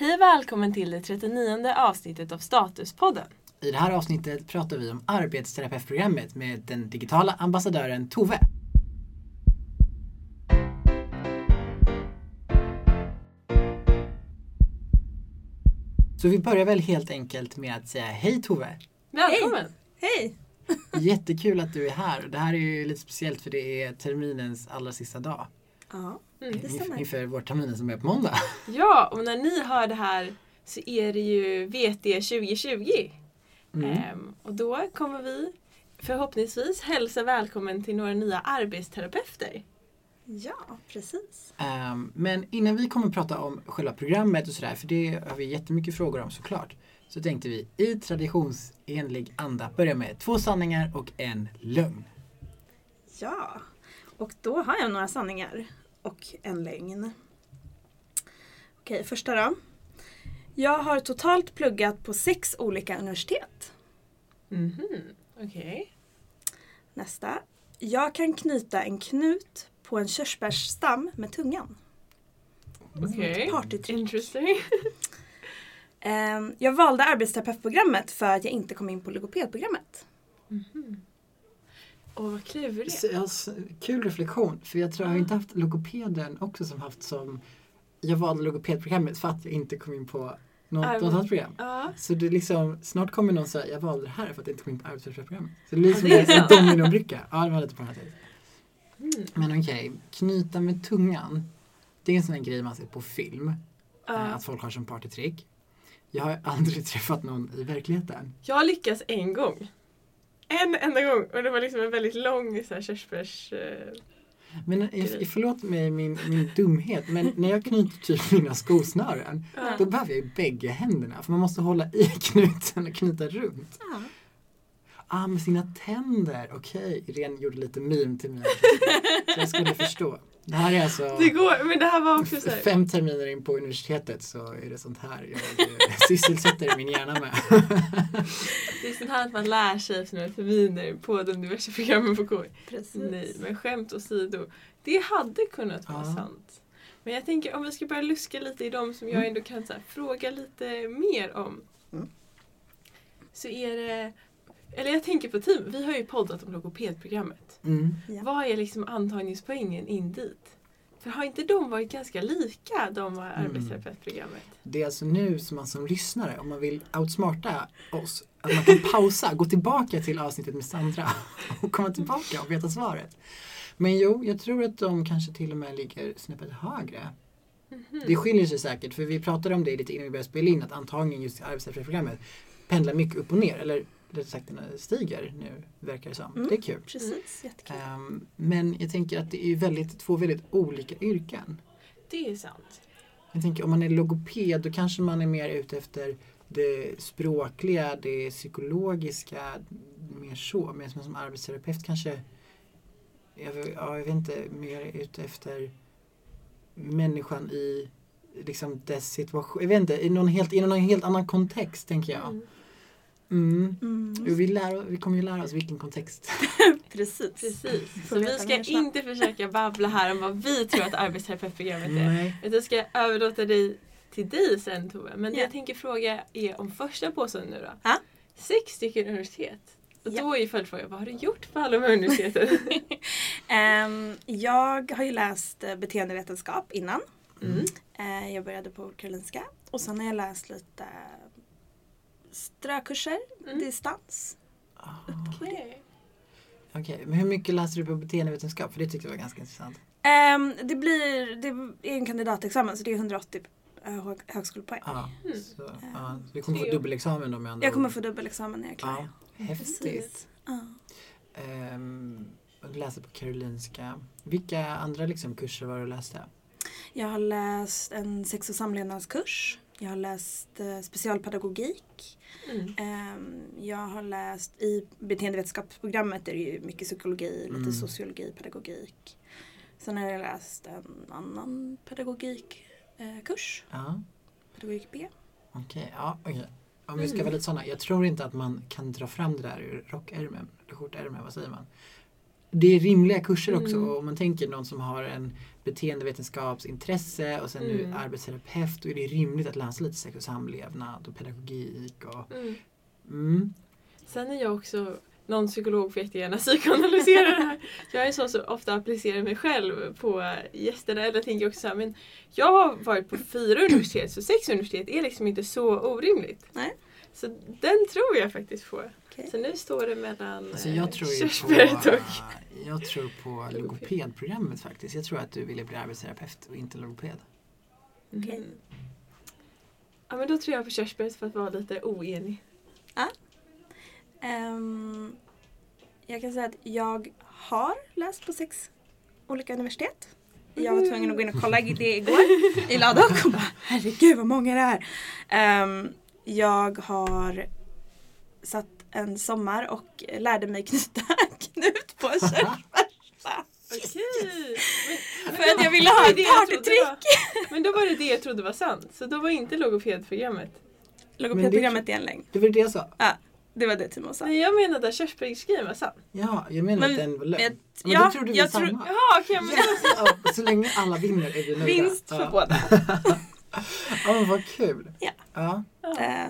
Hej och välkommen till det 39 avsnittet av Statuspodden. I det här avsnittet pratar vi om arbetsterapeutprogrammet med den digitala ambassadören Tove. Så vi börjar väl helt enkelt med att säga hej Tove! Välkommen! Hej! Jättekul att du är här. Det här är ju lite speciellt för det är terminens allra sista dag. Ja, Mm. det stämmer. Inför vårterminen som är på måndag. Ja, och när ni hör det här så är det ju VT 2020. Mm. Ehm, och då kommer vi förhoppningsvis hälsa välkommen till några nya arbetsterapeuter. Ja, precis. Ehm, men innan vi kommer prata om själva programmet och sådär, för det har vi jättemycket frågor om såklart. Så tänkte vi i traditionsenlig anda börja med två sanningar och en lögn. Ja, och då har jag några sanningar och en lögn. Okej, första då. Jag har totalt pluggat på sex olika universitet. Mhm, okej. Nästa. Jag kan knyta en knut på en körsbärsstam med tungan. Okej. Partytrick. Interesting. Ehm, Jag valde arbetsterapeutprogrammet för att jag inte kom in på logopedprogrammet. Åh, vad klurigt. Så, alltså, kul reflektion, för jag tror jag har inte haft logopeden också som haft som jag valde logopedprogrammet för att jag inte kom in på något, annat program. Så det liksom, snart kommer någon säga jag valde det här för att jag inte kom in på arbetsterapeutprogrammet. Så det blir som en, dominobricka. Ja, det var lite på det här sättet. Mm. Men okej, knyta med tungan. Det är en sån här grej man ser på film. Ja. Att folk har som partytrick. Jag har aldrig träffat någon i verkligheten. Jag lyckas en gång. En enda gång och det var liksom en väldigt lång så här, körsbärs... eh, Men if, förlåt mig min, min dumhet, men när jag knyter typ mina skosnören Ja. då behöver jag ju bägge händerna för man måste hålla i knuten och knyta runt. Ja. Ah, med sina tänder. Okej, Irene gjorde lite meme till mig. Så jag skulle förstå. Det här är alltså Det går, men det här var också så här, fem terminer in på universitetet så är det sånt här jag eh, sysselsätter min hjärna med. Det är sånt här att man lär sig efter några terminer på de diverse programmen på KI. Precis. Nej, men skämt åsido. Det hade kunnat vara Ja. sant. Men jag tänker om vi ska börja luska lite i dem som jag Mm. ändå kan så här, fråga lite mer om. Mm. Så är det, eller jag tänker på team, vi har ju poddat om logopedprogrammet. Mm. Ja. Vad är liksom antagningspoängen in dit? För har inte de varit ganska lika, de Mm. arbetsterapeutprogrammet? Det är alltså nu som man som lyssnare, om man vill outsmarta oss, att man kan pausa, gå tillbaka till avsnittet med Sandra och komma tillbaka och veta svaret. Men jo, jag tror att de kanske till och med ligger snäppet högre. Mhm. Det skiljer sig säkert, för vi pratade om det lite innan vi började spela in, att antagningen just i arbetsterapeutprogrammet pendlar mycket upp och ner, eller rättare sagt stiger nu, verkar det som. Mm. Det är kul. Precis, jättekul. Ehm, men jag tänker att det är ju väldigt, två väldigt olika yrken. Det är sant. Jag tänker om man är logoped då kanske man är mer ute efter det språkliga, det psykologiska, mer så. Men som, som arbetsterapeut kanske, jag, vet- ja, jag vet inte, mer ute efter människan i liksom dess situation. Jag vet inte, i någon helt, i någon helt annan kontext tänker jag. Mm. Mm. Mm. Jo, Vi, lär, vi kommer ju lära oss vilken kontext. Precis. Precis. Så vi ska inte försöka babbla här om vad vi tror att arbetsterapeutprogrammet är. Nej. Utan ska jag överlåta dig till dig sen Tove. Men Ja. jag tänker fråga är om första påståendet nu då. Ja. Sex stycken universitet. Och Ja. då är ju följdfrågan, vad har du gjort på alla de här universiteten? Ehm, jag har ju läst eh, beteendevetenskap innan. Mm. Eh, jag började på Karolinska. Och sen har jag läst lite strökurser, Mm. distans. Ah, Okej. Okej, men hur mycket läser du på beteendevetenskap? För det tyckte jag var ganska intressant. Ehm, det blir det är en kandidatexamen så det är 180 eh, hö- högskolepoäng. Ja, Mm. så, så du kommer få dubbelexamen då med andra Jag kommer ord. få dubbelexamen när jag är klar. Ja, häftigt. Och du läser på Karolinska. Vilka andra liksom, kurser var du läste? Jag har läst en sex och samlevnadskurs. Jag har läst eh, specialpedagogik. Mm. Ehm, jag har läst i beteendevetenskapsprogrammet är det ju mycket psykologi, lite Mm. sociologi, pedagogik. Sen har jag läst en annan pedagogikkurs, eh, Ja, pedagogik B. okej. Ja, okej. Om vi ska Mm. vara lite sådana. Jag tror inte att man kan dra fram det där ur rockärmen, eller skjortärmen, vad säger man? Det är rimliga kurser också. Mm. Och om man tänker någon som har en beteendevetenskapsintresse och sen nu Mm. arbetsterapeut då är det rimligt att läsa lite sex och samlevnad och pedagogik. Och, Mm. mm. Sen är jag också någon psykolog får jättegärna psykoanalysera det här. Jag är så som ofta applicerar mig själv på gästerna. Eller tänker också så här, men jag har varit på fyra universitet så sex universitet är liksom inte så orimligt. Nej. Så den tror jag faktiskt på. Okej. Så nu står det mellan Alltså eh, jag tror ju körsbäret på, och... jag tror på logopedprogrammet faktiskt. Jag tror att du ville bli arbetsterapeut och inte logoped. Okej. Mm. Ja men då tror jag på körsbäret för att vara lite oenig. Ehm, jag kan säga att jag har läst på sex olika universitet. Jag var tvungen att gå in och kolla det igår i Ladok och bara herregud vad många det är. Ehm, jag har satt en sommar och lärde mig knyta knut på. Okej! Men- För att jag ville ha var ett det jag trodde partytrick. Men då var det det jag trodde var sant. Så då var inte logopedprogrammet. Logopedprogrammet är en längd. Det var det jag sa. Det var det Timo sa. Nej jag menade att körsbärsgrejen var sann. Ja, jag menar Men- att den var lögn. Men ja, då trodde vi jag samma. tror- Jaha okej men Yes! Ja, så länge alla vinner är vi nöjda. Vinst för ja. båda. Ja men vad kul. Ja. ja. Ja. Eh,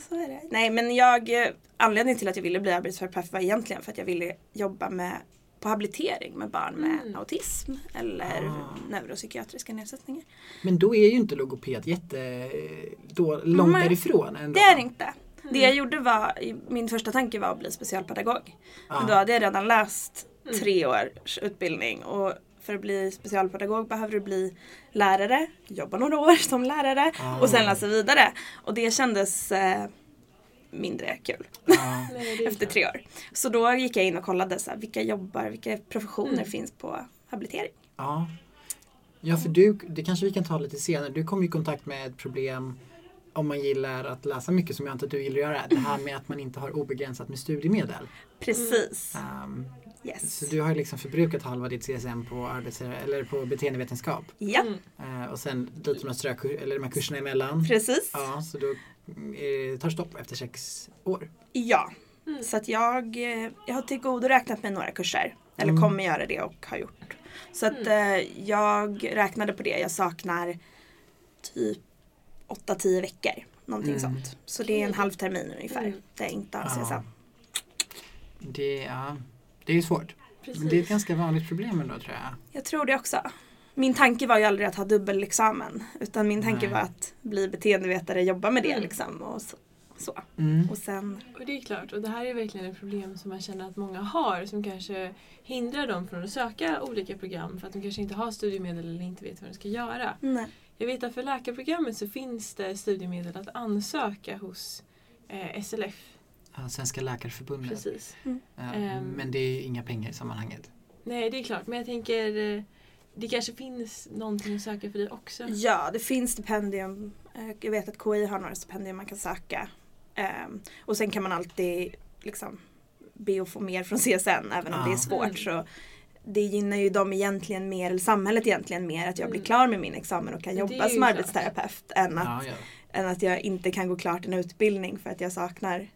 så, så är det. Nej men jag, eh, anledningen till att jag ville bli arbetsterapeut var egentligen för att jag ville jobba med på habilitering med barn med Mm. autism eller Ah. neuropsykiatriska nedsättningar. Men då är ju inte logoped jätte då, långt Nej, därifrån ändå. Det är det inte. Det Mm. jag gjorde var, min första tanke var att bli specialpedagog. Ja. Men då hade jag redan läst Mm. tre års utbildning och för att bli specialpedagog behöver du bli lärare, jobba några år som lärare Ah. och sen läsa vidare. Och det kändes eh, mindre kul. Är efter tre år. Så då gick jag in och kollade så här, vilka jobbar, vilka professioner Mm. finns på habilitering. Ja. Ja, för du, det kanske vi kan ta lite senare. Du kom i kontakt med ett problem om man gillar att läsa mycket som jag antar att du gillar att göra. Det här med att man inte har obegränsat med studiemedel. Precis. Um, Yes. så du har liksom förbrukat halva ditt CSN på, arbets eller på beteendevetenskap. Ja, Mm. Eh, och sen lite de här, strök, eller de här kurserna emellan. precis. Ja, så då eh, tar stopp efter sex år. Ja. Mm. Så att jag, eh, jag har tillgodoräknat mig några kurser. Eller Mm. kommer göra det och har gjort. Så att eh, jag räknade på det. Jag saknar typ 8-10 veckor. Någonting Mm. sånt. Så det är en halv termin ungefär. Mm. Där jag inte har Ja. CSN. Det, ja, det är ju svårt. Precis. Men det är ett ganska vanligt problem ändå tror jag. Jag tror det också. Min tanke var ju aldrig att ha dubbelexamen. Utan min tanke Nej. var att bli beteendevetare, jobba med det Mm. liksom. Och så. så. Mm. Och sen, Och det är klart, och det här är verkligen ett problem som man känner att många har som kanske hindrar dem från att söka olika program för att de kanske inte har studiemedel eller inte vet vad de ska göra. nej. Jag vet att för läkarprogrammet så finns det studiemedel att ansöka hos eh, SLF. Ja, Svenska Läkarförbundet. Precis. Ja, Ehm. men det är inga pengar i sammanhanget. Nej, det är klart. Men jag tänker eh, det kanske finns någonting att söka för dig också. Ja, det finns stipendium. Eh, Jag vet att KI har några stipendier man kan söka. Ehm, Och sen kan man alltid liksom be att få mer från CSN även om Ja. det är svårt. Mm. Så det gynnar ju dem egentligen mer, eller samhället egentligen mer, att jag blir Mm. klar med min examen och kan jobba som klart. arbetsterapeut än att, Ja, ja. än att jag inte kan gå klart en utbildning för att jag saknar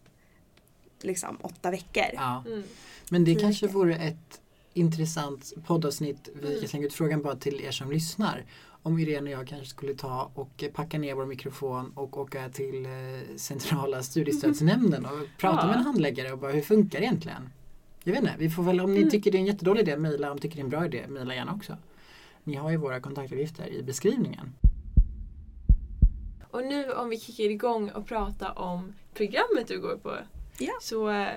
liksom åtta veckor. Ja. Mm. Men det Tio kanske veckor. vore ett intressant poddavsnitt. Vi Mm. kan slänga ut frågan bara till er som lyssnar. Om Irene och jag kanske skulle ta och packa ner vår mikrofon och åka till eh, centrala studiestödsnämnden och prata Ja. med en handläggare och bara hur funkar det egentligen? Jag vet inte, vi får väl om ni Mm. tycker det är en jättedålig idé, mejla. Om ni tycker det är en bra idé, mejla gärna också. Ni har ju våra kontaktuppgifter i beskrivningen. Och nu om vi kickar igång och pratar om programmet du går på. Ja. Så eh,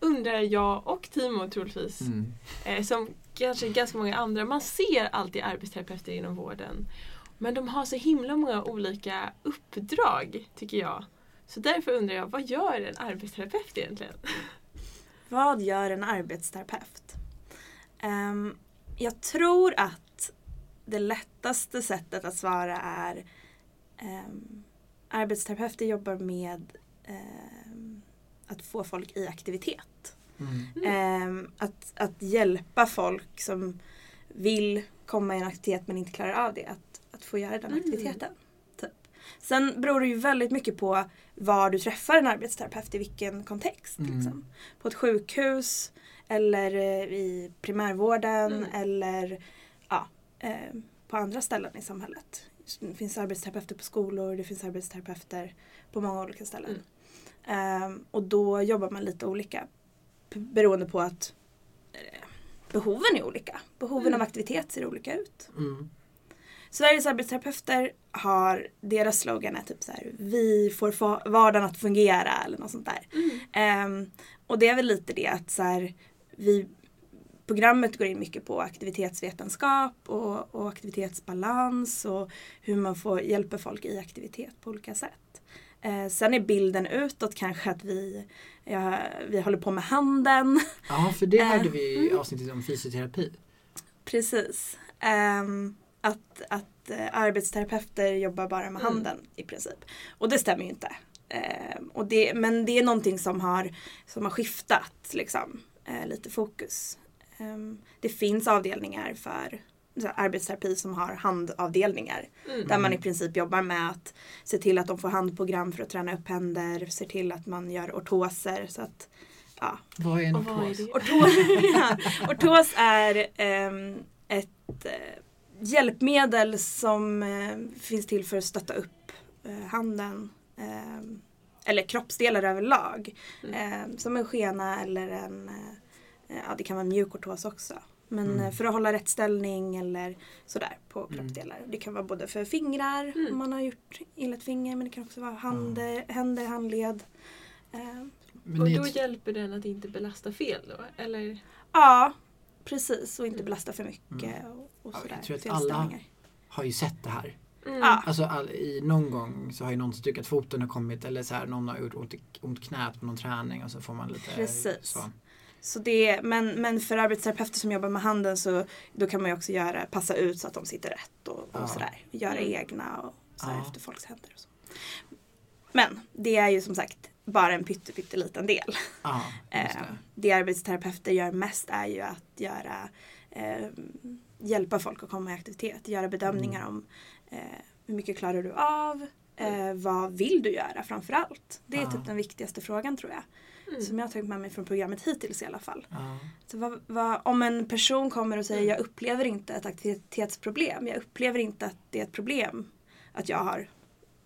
undrar jag och Timo troligtvis, Mm. eh, som kanske ganska många andra, man ser alltid arbetsterapeuter inom vården. Men de har så himla många olika uppdrag, tycker jag. Så därför undrar jag, vad gör en arbetsterapeut egentligen? Vad gör en arbetsterapeut? Ehm, jag tror att det lättaste sättet att svara är um, arbetsterapeuter jobbar med ehm, att få folk i aktivitet. Mm. Ehm, att, att hjälpa folk som vill komma i en aktivitet men inte klarar av det. Att, att få göra den Mm. aktiviteten. Typ. Sen beror det ju väldigt mycket på var du träffar en arbetsterapeut i vilken kontext. Mm. Liksom. På ett sjukhus eller eh, i primärvården Mm. eller ja, eh, på andra ställen i samhället. Det finns arbetsterapeuter på skolor, det finns arbetsterapeuter på många olika ställen. Ehm, och då jobbar man lite olika beroende på att eh, behoven är olika. Behoven Mm. av aktivitet ser olika ut. Mm. Sveriges arbetsterapeuter har, deras slogan är typ så här, vi får vardagen att fungera eller något sånt där. Mm. Ehm, och det är väl lite det att så här, vi, programmet går in mycket på aktivitetsvetenskap och, och aktivitetsbalans och hur man får hjälper folk i aktivitet på olika sätt. Eh, sen är bilden utåt kanske att vi, ja, vi håller på med handen. Ja, för det Eh, hörde vi i avsnittet om fysioterapi. Precis. Ehm, att att eh, arbetsterapeuter jobbar bara med Mm. handen i princip. Och det stämmer ju inte. Ehm, och det, men det är någonting som har, som har skiftat liksom, eh, lite fokus. Ehm, det finns avdelningar för arbetsterapi som har handavdelningar. Mm. Där man i princip jobbar med att se till att de får handprogram för att träna upp händer. Se till att man gör ortoser. Så att, ja, Vad är en vad är ortos? Ortos, ja. Ortos är ehm, ett eh, hjälpmedel som eh, finns till för att stötta upp eh, handen. ehm, eller kroppsdelar överlag. Mm. Ehm, som en skena eller en, eh, ja det kan vara mjuk ortos också. Men Mm. eh, för att hålla rätt ställning eller sådär på Mm. kroppsdelar. Det kan vara både för fingrar Mm. om man har gjort illa ett finger men det kan också vara händer, händer handled. Ehm, Men Och då hjälper den att inte belasta fel då? Eller? Ja, precis. Och inte Mm. belasta för mycket och, och Ja, sådär. jag tror att Felställningar. har ju sett det här. Mm. Alltså all, i någon gång så har ju någon stukat foten och kommit eller så här, någon har gjort ont ont knät på någon träning och så får man lite Precis. så. Så det, men, men för arbetsterapeuter som jobbar med handen så då kan man ju också göra, passa ut så att de sitter rätt och, och Ja. sådär. Göra Mm. egna och sådär Ja. efter folks händer. Och så. Men det är ju som sagt bara en pytte, pytteliten del. Ja, Eh, det. det arbetsterapeuter gör mest är ju att göra, eh, hjälpa folk att komma i aktivitet. Göra bedömningar Mm. om eh, hur mycket klarar du av? Eh, vad vill du göra framför allt? Det är Ja. typ den viktigaste frågan tror jag. Mm. Som jag har tagit med mig från programmet hittills i alla fall. Ja. Så vad, vad, om en person kommer och säger Mm. jag upplever inte ett aktivitetsproblem. Jag upplever inte att det är ett problem att jag har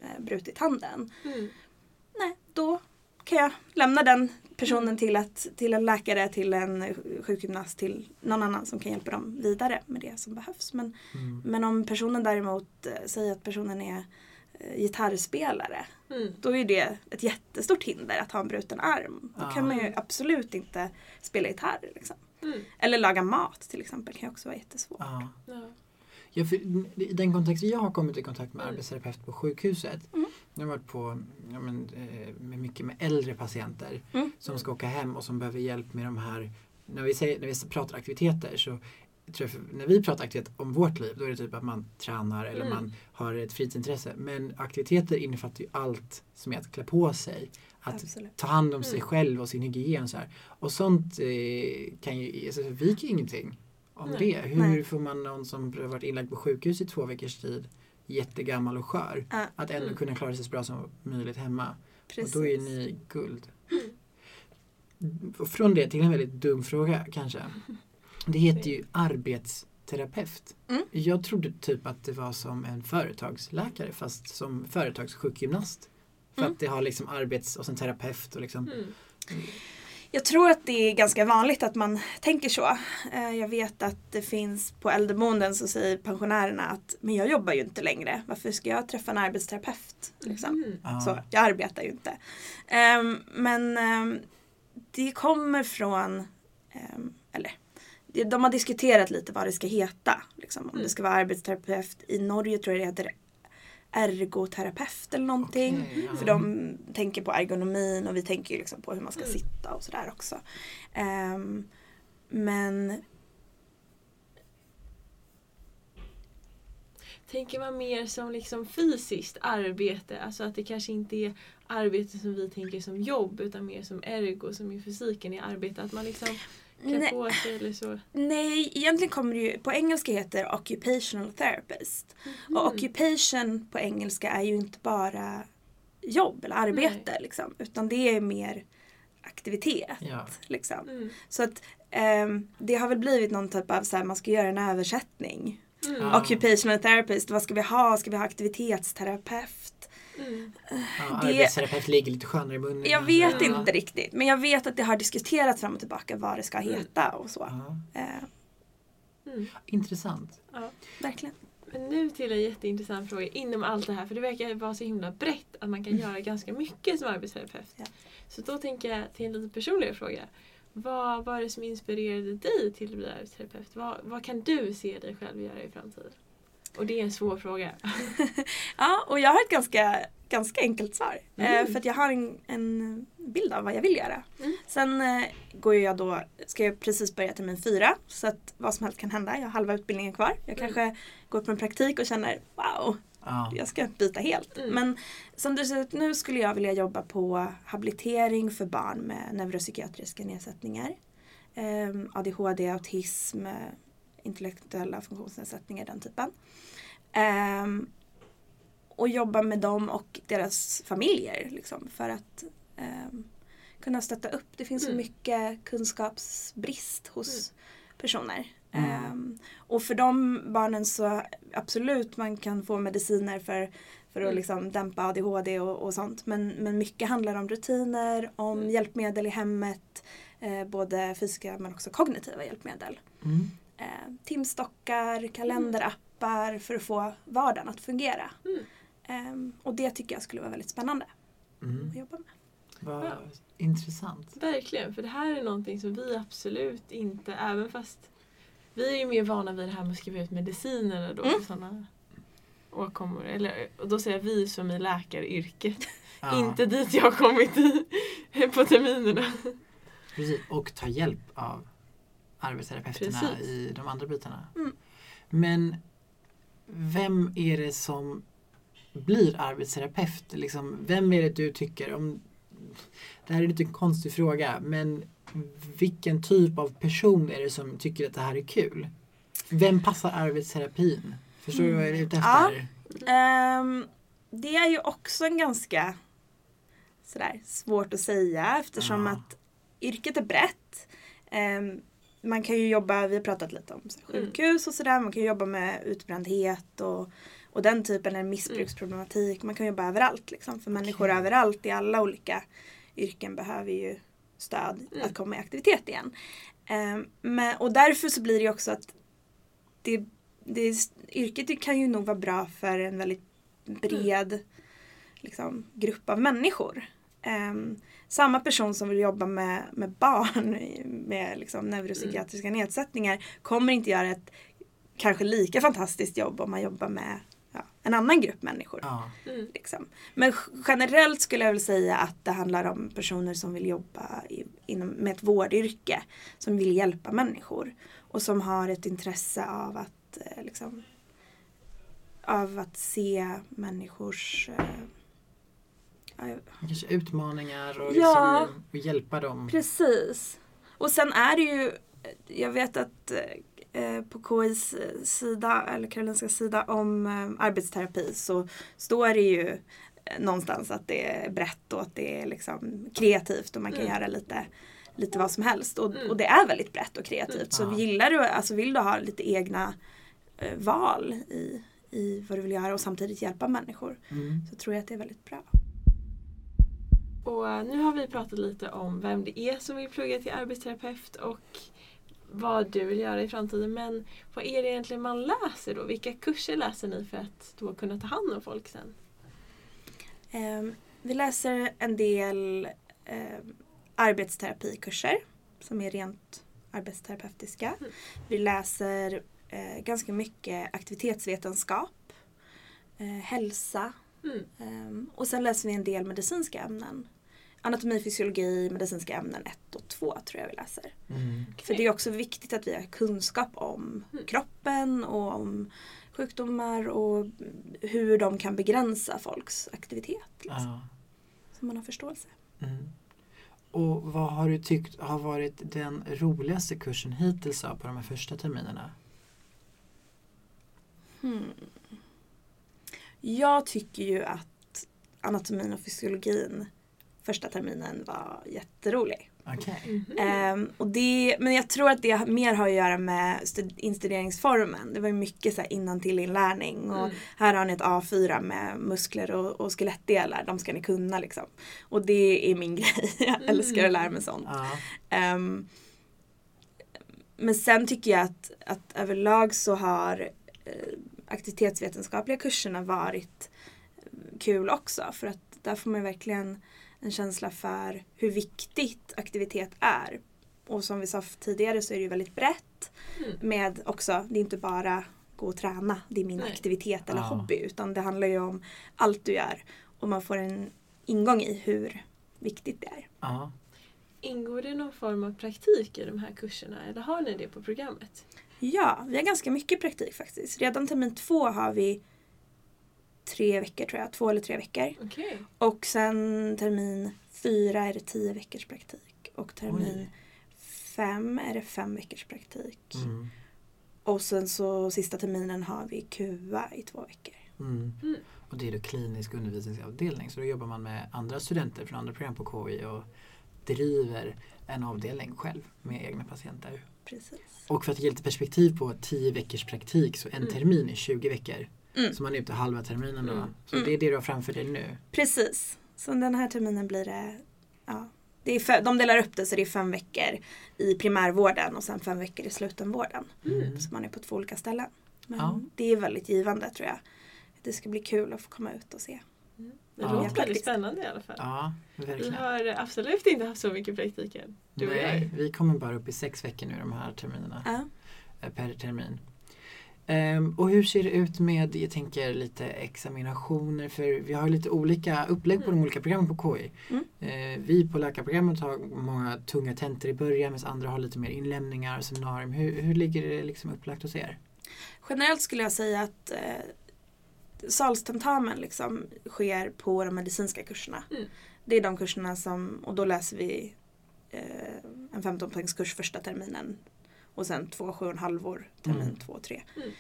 eh, brutit handen. Mm. Nej, då kan jag lämna den personen till, att, till en läkare, till en sjukgymnast, till någon annan som kan hjälpa dem vidare med det som behövs. Men, Mm. men om personen däremot eh, säger att personen är gitarrspelare, Mm. då är det ett jättestort hinder att ha en bruten arm. Då kan man ju absolut inte spela gitarr. Liksom. Mm. Eller laga mat till exempel kan ju också vara jättesvårt. Ja. Ja. Ja, för I den kontext jag har kommit i kontakt med Mm. arbetsterapeut på sjukhuset. Mm. Jag har varit på ja, men, eh, med mycket med äldre patienter Mm. som ska åka hem och som behöver hjälp med de här när vi, säger, när vi pratar aktiviteter så jag, när vi pratar aktivitet om vårt liv då är det typ att man tränar eller Mm. man har ett fritidsintresse. Men aktiviteter innefattar ju allt som är att klä på sig. Att Absolut. ta hand om sig Mm. själv och sin hygien. Så här. Och sånt eh, kan ju, alltså, vi kan ju ingenting om Nej. det. Hur Nej. får man någon som har varit inlagd på sjukhus i två veckors tid, jättegammal och skör, Ja, att ändå Mm. kunna klara sig så bra som möjligt hemma. precis. Och då är ni guld. Mm. Från det till en väldigt dum fråga kanske. Det heter ju arbetsterapeut. Mm. Jag trodde typ att det var som en företagsläkare fast som företagssjukgymnast. För Mm. att det har liksom arbets och sen terapeut och liksom. Mm. Jag tror att det är ganska vanligt att man tänker så. Eh, Jag vet att det finns på äldreboenden så säger pensionärerna att men jag jobbar ju inte längre. Varför ska jag träffa en arbetsterapeut? Liksom. Mm. Så, jag arbetar ju inte. Ehm, men ehm, det kommer från, ehm, eller de har diskuterat lite vad det ska heta. Liksom. Om Mm. det ska vara arbetsterapeut. I Norge tror jag det heter ergoterapeut eller någonting. Okej, ja. För de tänker på ergonomin och vi tänker ju liksom på hur man ska Mm. sitta och sådär också. Ehm, men Tänker man mer som liksom fysiskt arbete? Alltså att det kanske inte är arbete som vi tänker som jobb utan mer som ergo, som i fysiken är arbete. Att man liksom klä Nej. på sig eller så? Nej, egentligen kommer det ju, på engelska heter occupational therapist. Och occupation på engelska är ju inte bara jobb eller arbete liksom, utan det är mer aktivitet. Ja. Liksom. Mm. Så att ehm, det har väl blivit någon typ av så här, man ska göra en översättning. Mm. Occupational therapist, vad ska vi ha? Ska vi ha aktivitetsterapeut? Mm. Ja, Det- Arbetsterapeut ligger lite skönare i munnen. Jag vet Ja. inte riktigt men jag vet att det har diskuterats fram och tillbaka vad det ska heta och så. Ja. Eh, Mm. Intressant. Ja. verkligen. Men nu till en jätteintressant fråga inom allt det här, för det verkar vara så himla brett att man kan göra ganska mycket som arbetsterapeut. Ja. Så då tänker jag till en lite personligare fråga. Vad var det som inspirerade dig till att bli arbetsterapeut? Vad, vad kan du se dig själv göra i framtiden? Och det är en svår fråga. Ja, och jag har ett ganska, ganska enkelt svar. Mm. Eh, för att jag har en, en bild av vad jag vill göra. Mm. Sen eh, går jag då, ska jag precis börja termin fyra så att vad som helst kan hända. Jag har halva utbildningen kvar. Jag Mm. kanske går på en praktik och känner wow, Ja. jag ska byta helt. Mm. Men som det ser ut nu skulle jag vilja jobba på habilitering för barn med neuropsykiatriska nedsättningar. Ehm, ADHD, autism, eh, intellektuella funktionsnedsättningar, den typen. Ehm, och jobba med dem och deras familjer liksom, för att ehm, kunna stötta upp. Det finns så Mm. mycket kunskapsbrist hos personer. Mm. Ehm, och för de barnen så absolut man kan få mediciner för, för att Mm. liksom dämpa ADHD och, och sånt. Men, men mycket handlar om rutiner, om Mm. hjälpmedel i hemmet. Eh, både fysiska men också kognitiva hjälpmedel. Mm. Eh, timstockar, kalenderappar för att få vardagen att fungera. Mm. Ehm, och det tycker jag skulle vara väldigt spännande Mm. att jobba med. Vad Ja. intressant. Verkligen, för det här är någonting som vi absolut inte, även fast vi är ju mer vana vid det här med att skriva ut medicinerna då Mm. för sådana åkommor. Eller, och då säger jag vi som i läkaryrket. Ja, Inte dit jag har kommit i, på terminerna. Precis. Och ta hjälp av arbetsterapeuterna Precis. i de andra bitarna. Mm. Men vem är det som blir arbetsterapeut? Liksom, vem är det du tycker om... Det här är lite en konstig fråga men vilken typ av person är det som tycker att det här är kul? Vem passar arbetsterapin? Förstår du vad jag är ute Ja. efter? Ehm, det är ju också en ganska sådär, svårt att säga eftersom Ja. att yrket är brett. Ehm, man kan ju jobba, vi har pratat lite om Mm. sjukhus och sådär, man kan jobba med utbrändhet och, och den typen av missbruksproblematik. Man kan jobba överallt liksom, för människor överallt i alla olika yrken behöver ju stöd Mm. att komma i aktivitet igen. Ehm, men, och därför så blir det också att det, det, yrket kan ju nog vara bra för en väldigt bred liksom, grupp av människor. Ehm, samma person som vill jobba med, med barn med liksom, neuropsykiatriska nedsättningar kommer inte göra ett kanske lika fantastiskt jobb om man jobbar med ja, en annan grupp människor. Ja. Mm. Liksom. Men generellt skulle jag väl säga att det handlar om personer som vill jobba i, inom, med ett vårdyrke. Som vill hjälpa människor. Och som har ett intresse av att eh, liksom, av att se människors eh, Kanske utmaningar och, Ja. liksom, och hjälpa dem. Precis. Och sen är det ju, jag vet att eh, på KIs sida, eller Karolinska sida om eh, arbetsterapi så står det ju eh, någonstans att det är brett och att det är liksom kreativt och man kan Mm. göra lite, lite vad som helst. Och, Mm. och det är väldigt brett och kreativt. Så Ja. gillar du, alltså vill du ha lite egna eh, val i, i vad du vill göra och samtidigt hjälpa människor Mm. så tror jag att det är väldigt bra. Och eh, nu har vi pratat lite om vem det är som vill plugga till arbetsterapeut och vad du vill göra i framtiden. Men vad är det egentligen man läser då? Vilka kurser läser ni för att då kunna ta hand om folk sen? Ehm, vi läser en del ehm, arbetsterapikurser som är rent arbetsterapeutiska. Mm. Vi läser eh, ganska mycket aktivitetsvetenskap, eh, hälsa Mm. ehm, och sen läser vi en del medicinska ämnen. Anatomi, fysiologi, medicinska ämnen 1 och 2 tror jag vi läser. Mm. För det är också viktigt att vi har kunskap om Mm. kroppen och om sjukdomar och hur de kan begränsa folks aktivitet. Liksom. Så man har förståelse. Mm. Och vad har du tyckt har varit den roligaste kursen hittills på de här första terminerna? Hmm. Jag tycker ju att anatomin och fysiologin första terminen var jätterolig. Okej. Mhm. Ehm, och det, men jag tror att det mer har att göra med stud- instuderingsformen. Det var ju mycket så här innantillinlärning och Mm. här har ni ett A4 med muskler och, och skelettdelar. De ska ni kunna liksom. Och det är min grej. Jag Mm. älskar att lära mig sånt. Ja. Ehm, men sen tycker jag att, att överlag så har eh, aktivitetsvetenskapliga kurserna varit eh, kul också. För att där får man verkligen en känsla för hur viktigt aktivitet är. Och som vi sa tidigare så är det ju väldigt brett. Mm. Med också, det är inte bara gå och träna, det är min Nej. aktivitet eller Ja. hobby. Utan det handlar ju om allt du gör. Och man får en ingång i hur viktigt det är. Ja. Ingår det någon form av praktik i de här kurserna eller har ni det på programmet? Ja, vi har ganska mycket praktik faktiskt. Redan termin två har vi tre veckor tror jag, två eller tre veckor. Okej. Och sen termin fyra är det tio veckors praktik. Och termin Oj. fem är det fem veckors praktik. Mm. Och sen så sista terminen har vi QA i två veckor. Mm. Mm. Och det är då klinisk undervisningsavdelning så då jobbar man med andra studenter från andra program på KI och driver en avdelning själv med egna patienter. Precis. Och för att ge lite perspektiv på 10 veckors praktik så en Mm. termin är 20 veckor. Mm. Så man är ute halva terminen då. Mm. Så det är det du har framför dig nu. Precis. Så den här terminen blir det, ja. Det är fe- de delar upp det så det är fem veckor i primärvården och sen fem veckor i slutenvården. Mm. Så man är på två olika ställen. Men Ja. det är väldigt givande tror jag. Det ska bli kul att få komma ut och se. Mm. Det Ja. låter väldigt spännande i alla fall. Ja, Vi verkligen. har absolut inte haft så mycket praktik än. Du Nej, vi kommer bara upp i sex veckor nu de här terminerna. Ja. eh, Per termin. Ehm, och hur ser det ut med, jag tänker lite examinationer för vi har lite olika upplägg på de Mm. olika programmen på KI. Mm. Eh, vi på läkarprogrammet har många tunga tentor i början medan andra har lite mer inlämningar och seminarium. Hur, hur ligger det liksom upplagt hos er? Generellt skulle jag säga att eh, salstentamen liksom sker på de medicinska kurserna. Mm. Det är de kurserna som, och då läser vi eh, en 15 poängskurs första terminen och sen två sju och en halv år termin Mm. två och tre. Mm.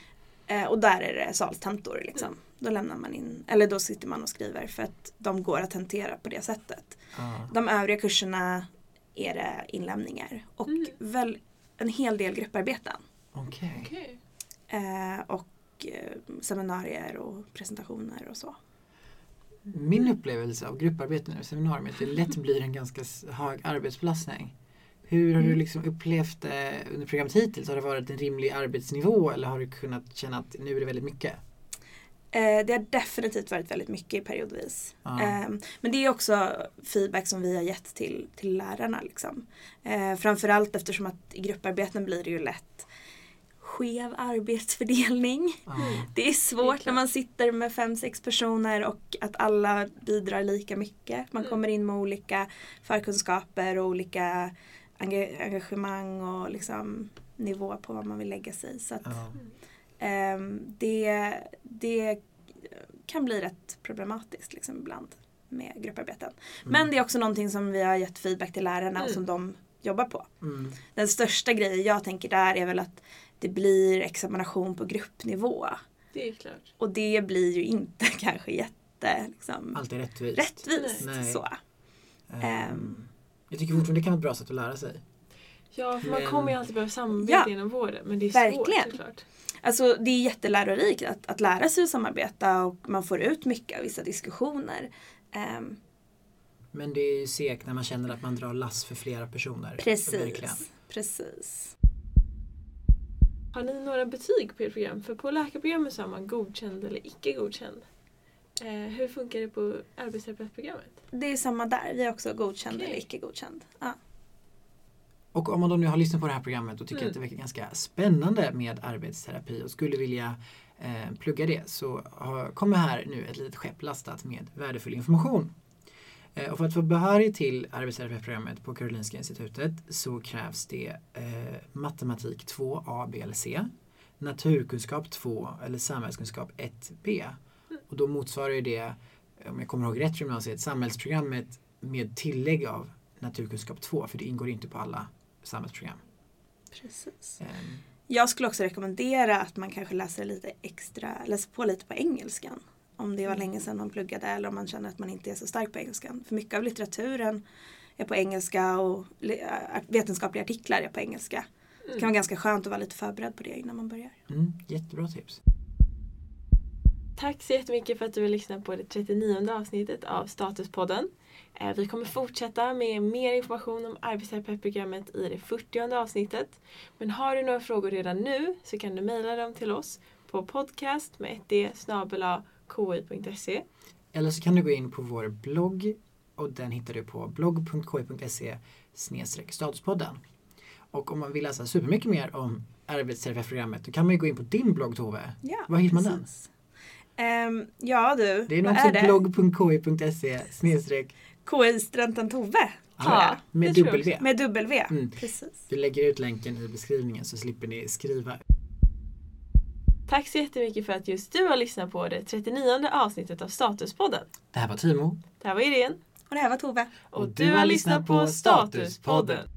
Eh, och där är det salstentor liksom. Då lämnar man in, eller då sitter man och skriver för att de går att tentera på det sättet. Ja. De övriga kurserna är det inlämningar och Mm. väl en hel del grupparbeten. Okej. Okej. Eh, och eh, seminarier och presentationer och så. Min upplevelse av grupparbeten och seminarium är att det lätt blir en ganska hög arbetsbelastning. Hur har du Mm. liksom upplevt det under programmet hittills? Har det varit en rimlig arbetsnivå eller har du kunnat känna att nu är det väldigt mycket? Eh, det har definitivt varit väldigt mycket periodvis. Ja. Eh, men det är också feedback som vi har gett till, till lärarna. Liksom. Eh, framförallt eftersom att i grupparbeten blir det ju lätt skev arbetsfördelning. Ja. Det är svårt klart. när man sitter med fem, sex personer och att alla bidrar lika mycket. Man Mm. kommer in med olika förkunskaper och olika enga- engagemang och liksom nivå på vad man vill lägga sig. Så att, Ja. ehm, det, det kan bli rätt problematiskt liksom ibland med grupparbeten. Men det är också någonting som vi har gett feedback till lärarna och Mm. som de jobbar på. Mm. Den största grejen jag tänker där är väl att det blir examination på gruppnivå. Det är klart. Och det blir ju inte kanske jätte liksom, Alltid rättvist. rättvist. Nej. Så. Ehm. jag tycker fortfarande det kan vara ett bra sätt att lära sig. Ja, för man Men- kommer ju alltid behöva samarbeta Ja. inom vården. Men det är Verkligen. svårt såklart. Alltså det är jättelärorikt att, att lära sig att samarbeta och man får ut mycket av vissa diskussioner. Ehm, Men det är ju segt när man känner att man drar lass för flera personer. Verkligen. precis. Har ni några betyg på ert program? För på läkarprogrammet så har man godkänd eller icke godkänd. Eh, hur funkar det på arbetsterapeutprogrammet? Det är samma där. Vi är också godkänd Okej. eller icke godkänd. Ja. Och om man då nu har lyssnat på det här programmet och tycker Mm. att det verkar ganska spännande med arbetsterapi och skulle vilja eh, plugga det så har, kommer här nu ett litet skepp lastat med värdefull information. Eh, och för att få behörighet till arbetsterapeutprogrammet på Karolinska institutet så krävs det eh, matematik 2 A, B eller C, naturkunskap 2 eller samhällskunskap 1B. Och då motsvarar ju det, om jag kommer ihåg rätt från gymnasiet, samhällsprogrammet med tillägg av naturkunskap 2 för det ingår inte på alla samhällsprogram. Precis. Ehm, Jag skulle också rekommendera att man kanske läser lite extra, läser på lite på engelskan. Om det var länge sedan man pluggade eller om man känner att man inte är så stark på engelskan. För mycket av litteraturen är på engelska och vetenskapliga artiklar är på engelska. Det kan vara ganska skönt att vara lite förberedd på det innan man börjar. Mm, jättebra tips. Tack så jättemycket för att du vill lyssna på det 39 avsnittet av Statuspodden. Eh, Vi kommer fortsätta med mer information om arbetsterapeutprogrammet i det 40 avsnittet. Men har du några frågor redan nu så kan du mejla dem till oss på podcast med ett d ki.se. Eller så kan du gå in på vår blogg och den hittar du på blogg.ki.se statuspodden. Och om man vill läsa supermycket mer om arbetsterapeutprogrammet då kan man ju gå in på din blogg Tove. Ja, Var hittar man den? Ehm, ja du, Det är nog också blogg.ki.se snedstreck KI Studenten Tove. Ja. med W. Med W. Mm. Precis. Vi lägger ut länken i beskrivningen så slipper ni skriva. Tack så jättemycket för att just du har lyssnat på det 39 avsnittet av Statuspodden. Det här var Timo. Det här var Irene. Och det här var Tove. Och, du har lyssnat på Statuspodden.